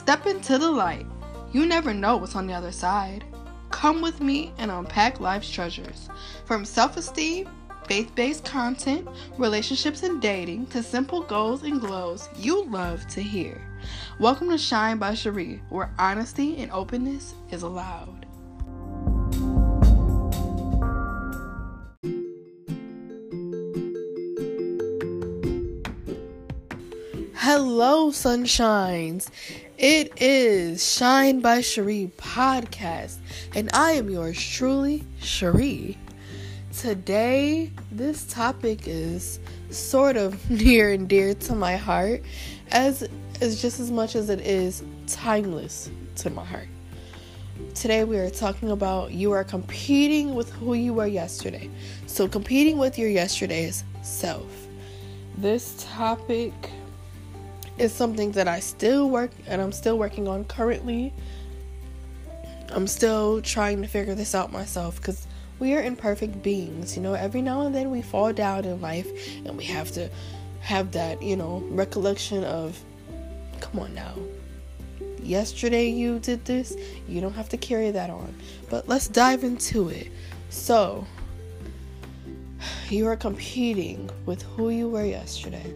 Step into the light. You never know what's on the other side. Come with me and unpack life's treasures. From self esteem, faith based content, relationships and dating, to simple goals and glows you love to hear. Welcome to Shine by Cherie, where honesty and openness is allowed. Hello, sunshines. It is Shine by Cherie podcast, and I am yours truly, Cherie. Today, this topic is sort of near and dear to my heart, as is just as much as it is timeless to my heart. Today, we are talking about you are competing with who you were yesterday. So, competing with your yesterday's self. This topic is something that I still work and I'm still working on currently. I'm still trying to figure this out myself because we are imperfect beings. You know, every now and then we fall down in life and we have to have that, you know, recollection of, come on now. Yesterday you did this, you don't have to carry that on. But let's dive into it. So, you are competing with who you were yesterday.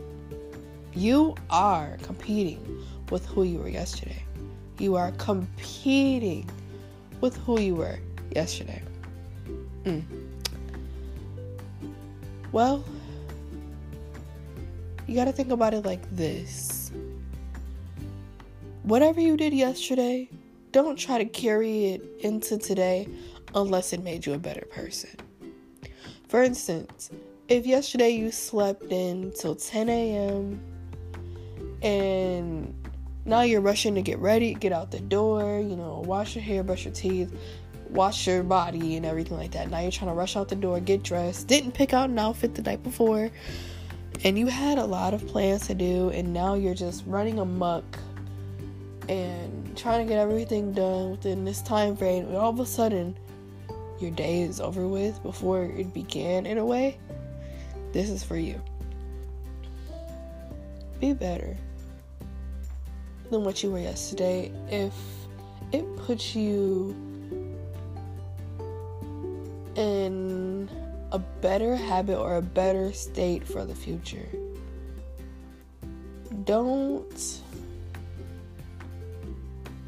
You are competing with who you were yesterday. You are competing with who you were yesterday. Mm. Well, you got to think about it like this. Whatever you did yesterday, don't try to carry it into today unless it made you a better person. For instance, if yesterday you slept in till 10 a.m., and now you're rushing to get ready, get out the door, you know, wash your hair, brush your teeth, wash your body, and everything like that. Now you're trying to rush out the door, get dressed, didn't pick out an outfit the night before, and you had a lot of plans to do, and now you're just running amok and trying to get everything done within this time frame, and all of a sudden, your day is over with before it began in a way. This is for you. Be better than what you were yesterday if it puts you in a better habit or a better state for the future. Don't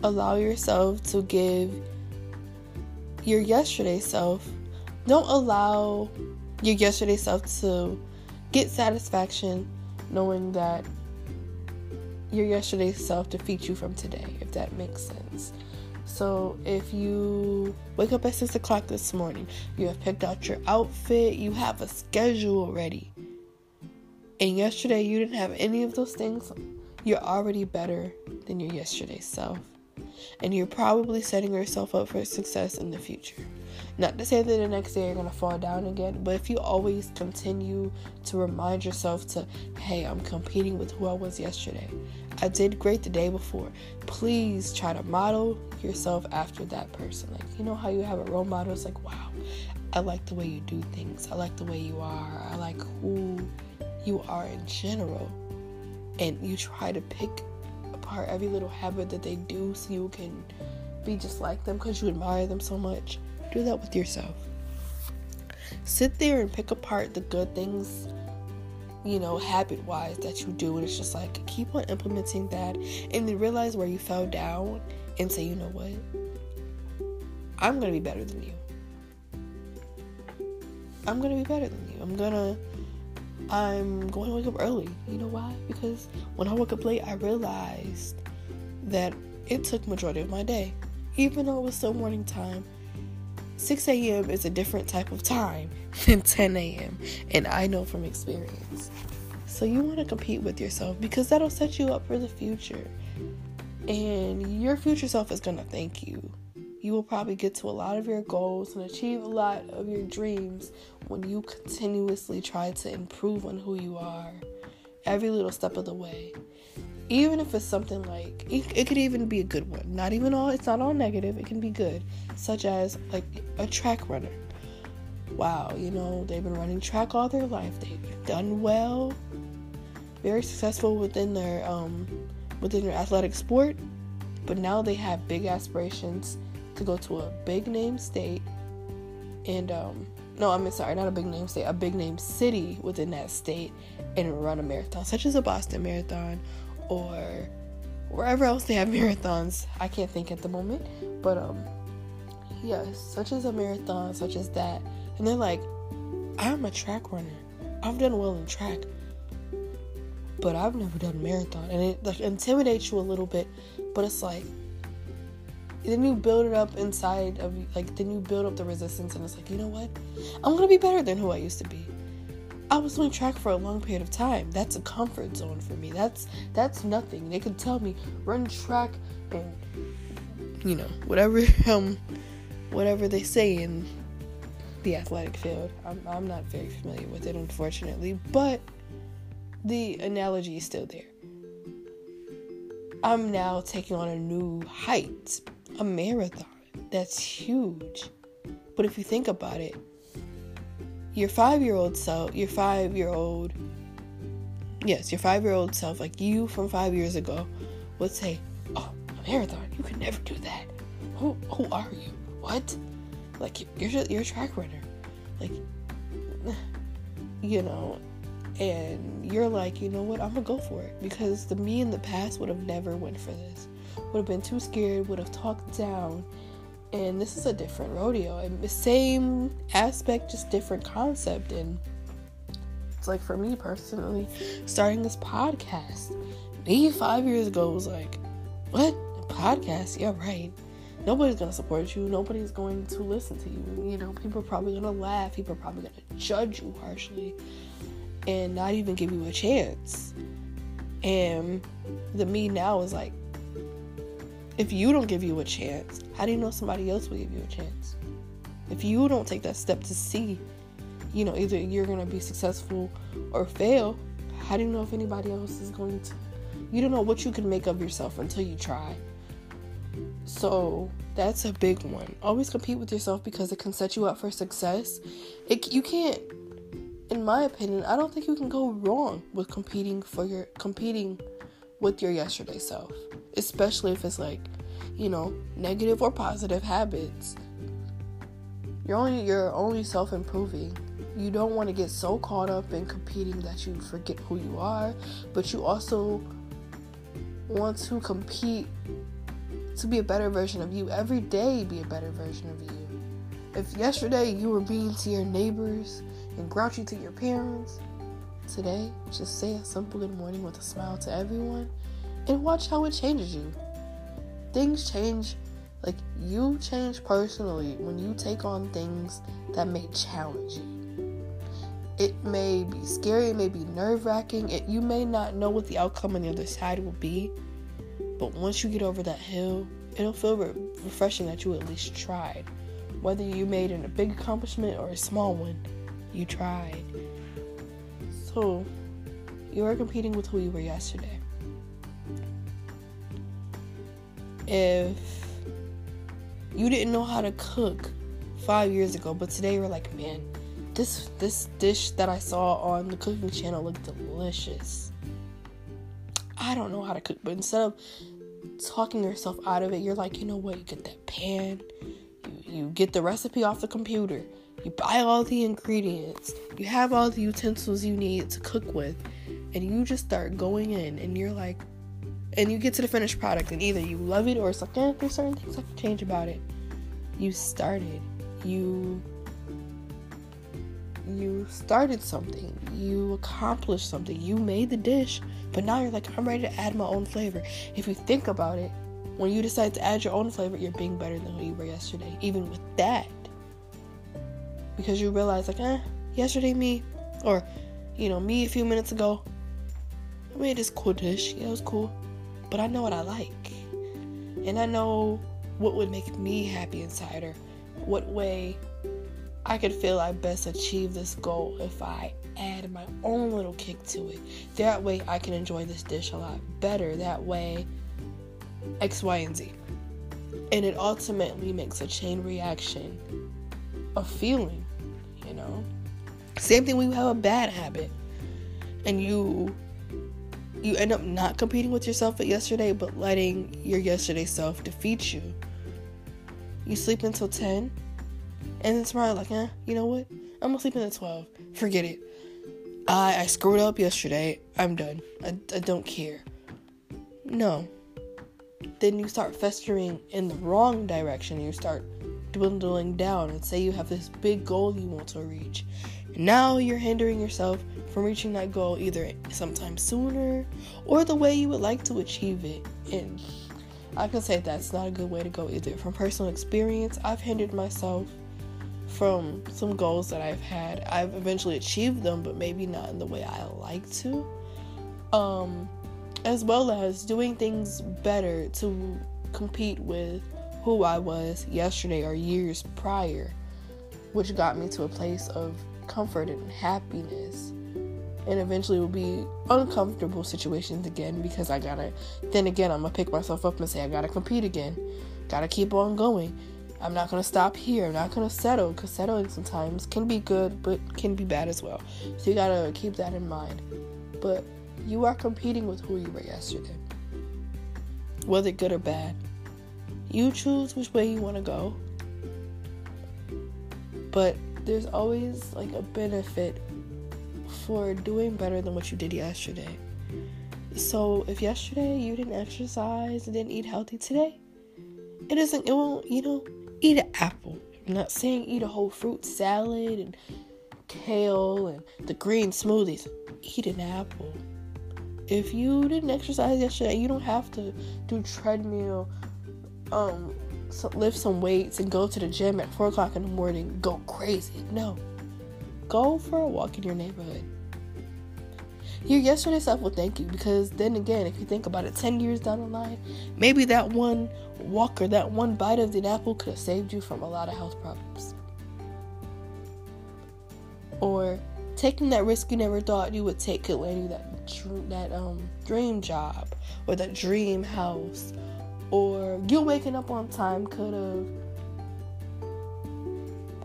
allow yourself to give your yesterday self, don't allow your yesterday self to get satisfaction knowing that your yesterday self defeat you from today, if that makes sense. So, if you wake up at 6 o'clock this morning, you have picked out your outfit, you have a schedule ready, and yesterday you didn't have any of those things, you're already better than your yesterday self. And you're probably setting yourself up for success in the future. Not to say that the next day you're to fall down again, but if you always continue to remind yourself to, hey, I'm competing with who I was yesterday. I did great the day before. Please try to model yourself after that person. Like, you know how you have a role model? It's like, wow, I like the way you do things. I like the way you are. I like who you are in general. And you try to pick apart every little habit that they do so you can be just like them because you admire them so much. Do that with yourself. Sit there and pick apart the good things, you know, habit wise that you do. And it's just like keep on implementing that and then realize where you fell down and say, you know what? I'm to be better than you. I'm to be better than you. I'm to. I'm going to wake up early. You know why? Because when I woke up late, I realized that it took majority of my day. Even though it was still morning time, 6 a.m. is a different type of time than 10 a.m. And I know from experience. So you want to compete with yourself because that'll set you up for the future. And your future self is going to thank you. You will probably get to a lot of your goals and achieve a lot of your dreams when you continuously try to improve on who you are every little step of the way even if it's something like it, it, could even be a good one. Not even all it's not all negative. It can be good. Such as like a track runner. Wow you know they've been running track all their life. They've done well. Very successful within their um within their athletic sport. But now they have big aspirations to go to a big name state and um no i'm sorry not a big name state a big name city within that state and run a marathon such as a boston marathon or wherever else they have marathons i can't think at the moment but um yes such as a marathon such as that and they're like i'm a track runner i've done well in track but I've never done a marathon, and it like intimidates you a little bit. But it's like then you build it up inside of like then you build up the resistance, and it's like you know what, I'm gonna be better than who I used to be. I was doing track for a long period of time. That's a comfort zone for me. That's that's nothing. They could tell me run track and you know whatever um whatever they say in the athletic field. I'm I'm not very familiar with it unfortunately, but the analogy is still there. I'm now taking on a new height, a marathon. That's huge. But if you think about it, your five year old self, your five year old, yes, your five year old self, like you from five years ago, would say, Oh, a marathon, you could never do that. Who, who are you? What? Like, you're, you're a track runner. Like, you know, and you're like, you know what, I'm gonna go for it because the me in the past would have never went for this. Would have been too scared, would have talked down. And this is a different rodeo. And the same aspect, just different concept. And it's like for me personally, starting this podcast. Me five years ago was like, what? Podcast? Yeah, right. Nobody's gonna support you. Nobody's going to listen to you. You know, people are probably gonna laugh. People are probably gonna judge you harshly and not even give you a chance. And the me now is like, if you don't give you a chance, how do you know somebody else will give you a chance? If you don't take that step to see, you know, either you're going to be successful or fail, how do you know if anybody else is going to? You don't know what you can make of yourself until you try. So that's a big one. Always compete with yourself because it can set you up for success. It, you can't in my opinion, I don't think you can go wrong with competing for your competing with your yesterday self, especially if it's like, you know, negative or positive habits. You're only you're only self-improving. You don't want to get so caught up in competing that you forget who you are, but you also want to compete to be a better version of you every day be a better version of you. If yesterday you were mean to your neighbors, and grouchy to your parents. Today, just say a simple good morning with a smile to everyone and watch how it changes you. Things change, like you change personally when you take on things that may challenge you. It may be scary, it may be nerve wracking, you may not know what the outcome on the other side will be, but once you get over that hill, it'll feel re- refreshing that you at least tried. Whether you made a big accomplishment or a small one, you tried. So, you are competing with who you were yesterday. If you didn't know how to cook five years ago, but today you're like, man, this this dish that I saw on the cooking channel looked delicious. I don't know how to cook, but instead of talking yourself out of it, you're like, you know what? You get that pan, you, you get the recipe off the computer, you buy all the ingredients, you have all the utensils you need to cook with, and you just start going in, and you're like, and you get to the finished product, and either you love it or it's like, eh, there's certain things I can change about it. You started, you you started something, you accomplished something, you made the dish, but now you're like, I'm ready to add my own flavor. If you think about it, when you decide to add your own flavor, you're being better than who you were yesterday. Even with that, because you realize like, eh, yesterday me, or you know, me a few minutes ago, I made this cool dish. Yeah, it was cool, but I know what I like, and I know what would make me happy inside, or what way I could feel I best achieve this goal if I add my own little kick to it. That way, I can enjoy this dish a lot better. That way, X, Y, and Z. And it ultimately makes a chain reaction of feeling. Same thing when you have a bad habit and you you end up not competing with yourself at yesterday, but letting your yesterday self defeat you. You sleep until 10, and then tomorrow, like, eh, you know what? I'm gonna sleep until 12. Forget it. I, I screwed up yesterday. I'm done. I, I don't care. No. Then you start festering in the wrong direction. You start dwindling down, and say you have this big goal you want to reach. And now you're hindering yourself from reaching that goal either sometime sooner or the way you would like to achieve it. And I can say that's not a good way to go either. From personal experience, I've hindered myself from some goals that I've had. I've eventually achieved them, but maybe not in the way I like to. Um, as well as doing things better to compete with who I was yesterday or years prior, which got me to a place of comfort and happiness. And eventually will be uncomfortable situations again because I gotta then again I'm gonna pick myself up and say I gotta compete again. Gotta keep on going. I'm not gonna stop here. I'm not gonna settle because settling sometimes can be good but can be bad as well. So you gotta keep that in mind. But you are competing with who you were yesterday whether good or bad you choose which way you want to go but there's always like a benefit for doing better than what you did yesterday. So if yesterday you didn't exercise and didn't eat healthy today, it isn't it won't, you know, eat an apple. I'm not saying eat a whole fruit salad and kale and the green smoothies. Eat an apple. If you didn't exercise yesterday, you don't have to do treadmill, um, so lift some weights and go to the gym at four o'clock in the morning, go crazy. No. Go for a walk in your neighborhood. Your yesterday self will thank you because then again, if you think about it, 10 years down the line, maybe that one walk or that one bite of the apple could have saved you from a lot of health problems. Or taking that risk you never thought you would take could land you that that um dream job or that dream house or you waking up on time could have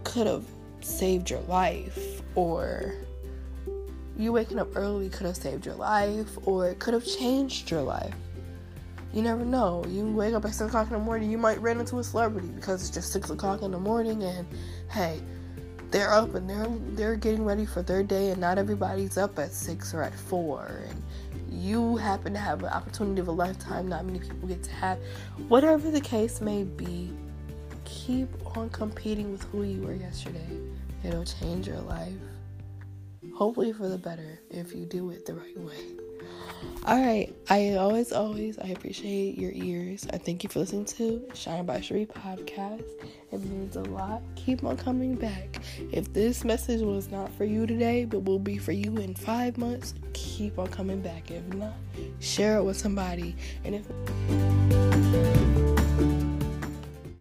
could have saved your life. Or you waking up early could have saved your life. Or it could have changed your life. You never know. You wake up at 6 o'clock in the morning you might run into a celebrity because it's just 6 o'clock in the morning and hey they're up and they're they're getting ready for their day and not everybody's up at 6 or at 4 and you happen to have an opportunity of a lifetime not many people get to have. Whatever the case may be keep on competing with who you were yesterday. It'll change your life. Hopefully for the better if you do it the right way all right. I always, always, I appreciate your ears. I thank you for listening to Shine by Cherie podcast. It means a lot. Keep on coming back. If this message was not for you today, but will be for you in five months, keep on coming back. If not, share it with somebody. And if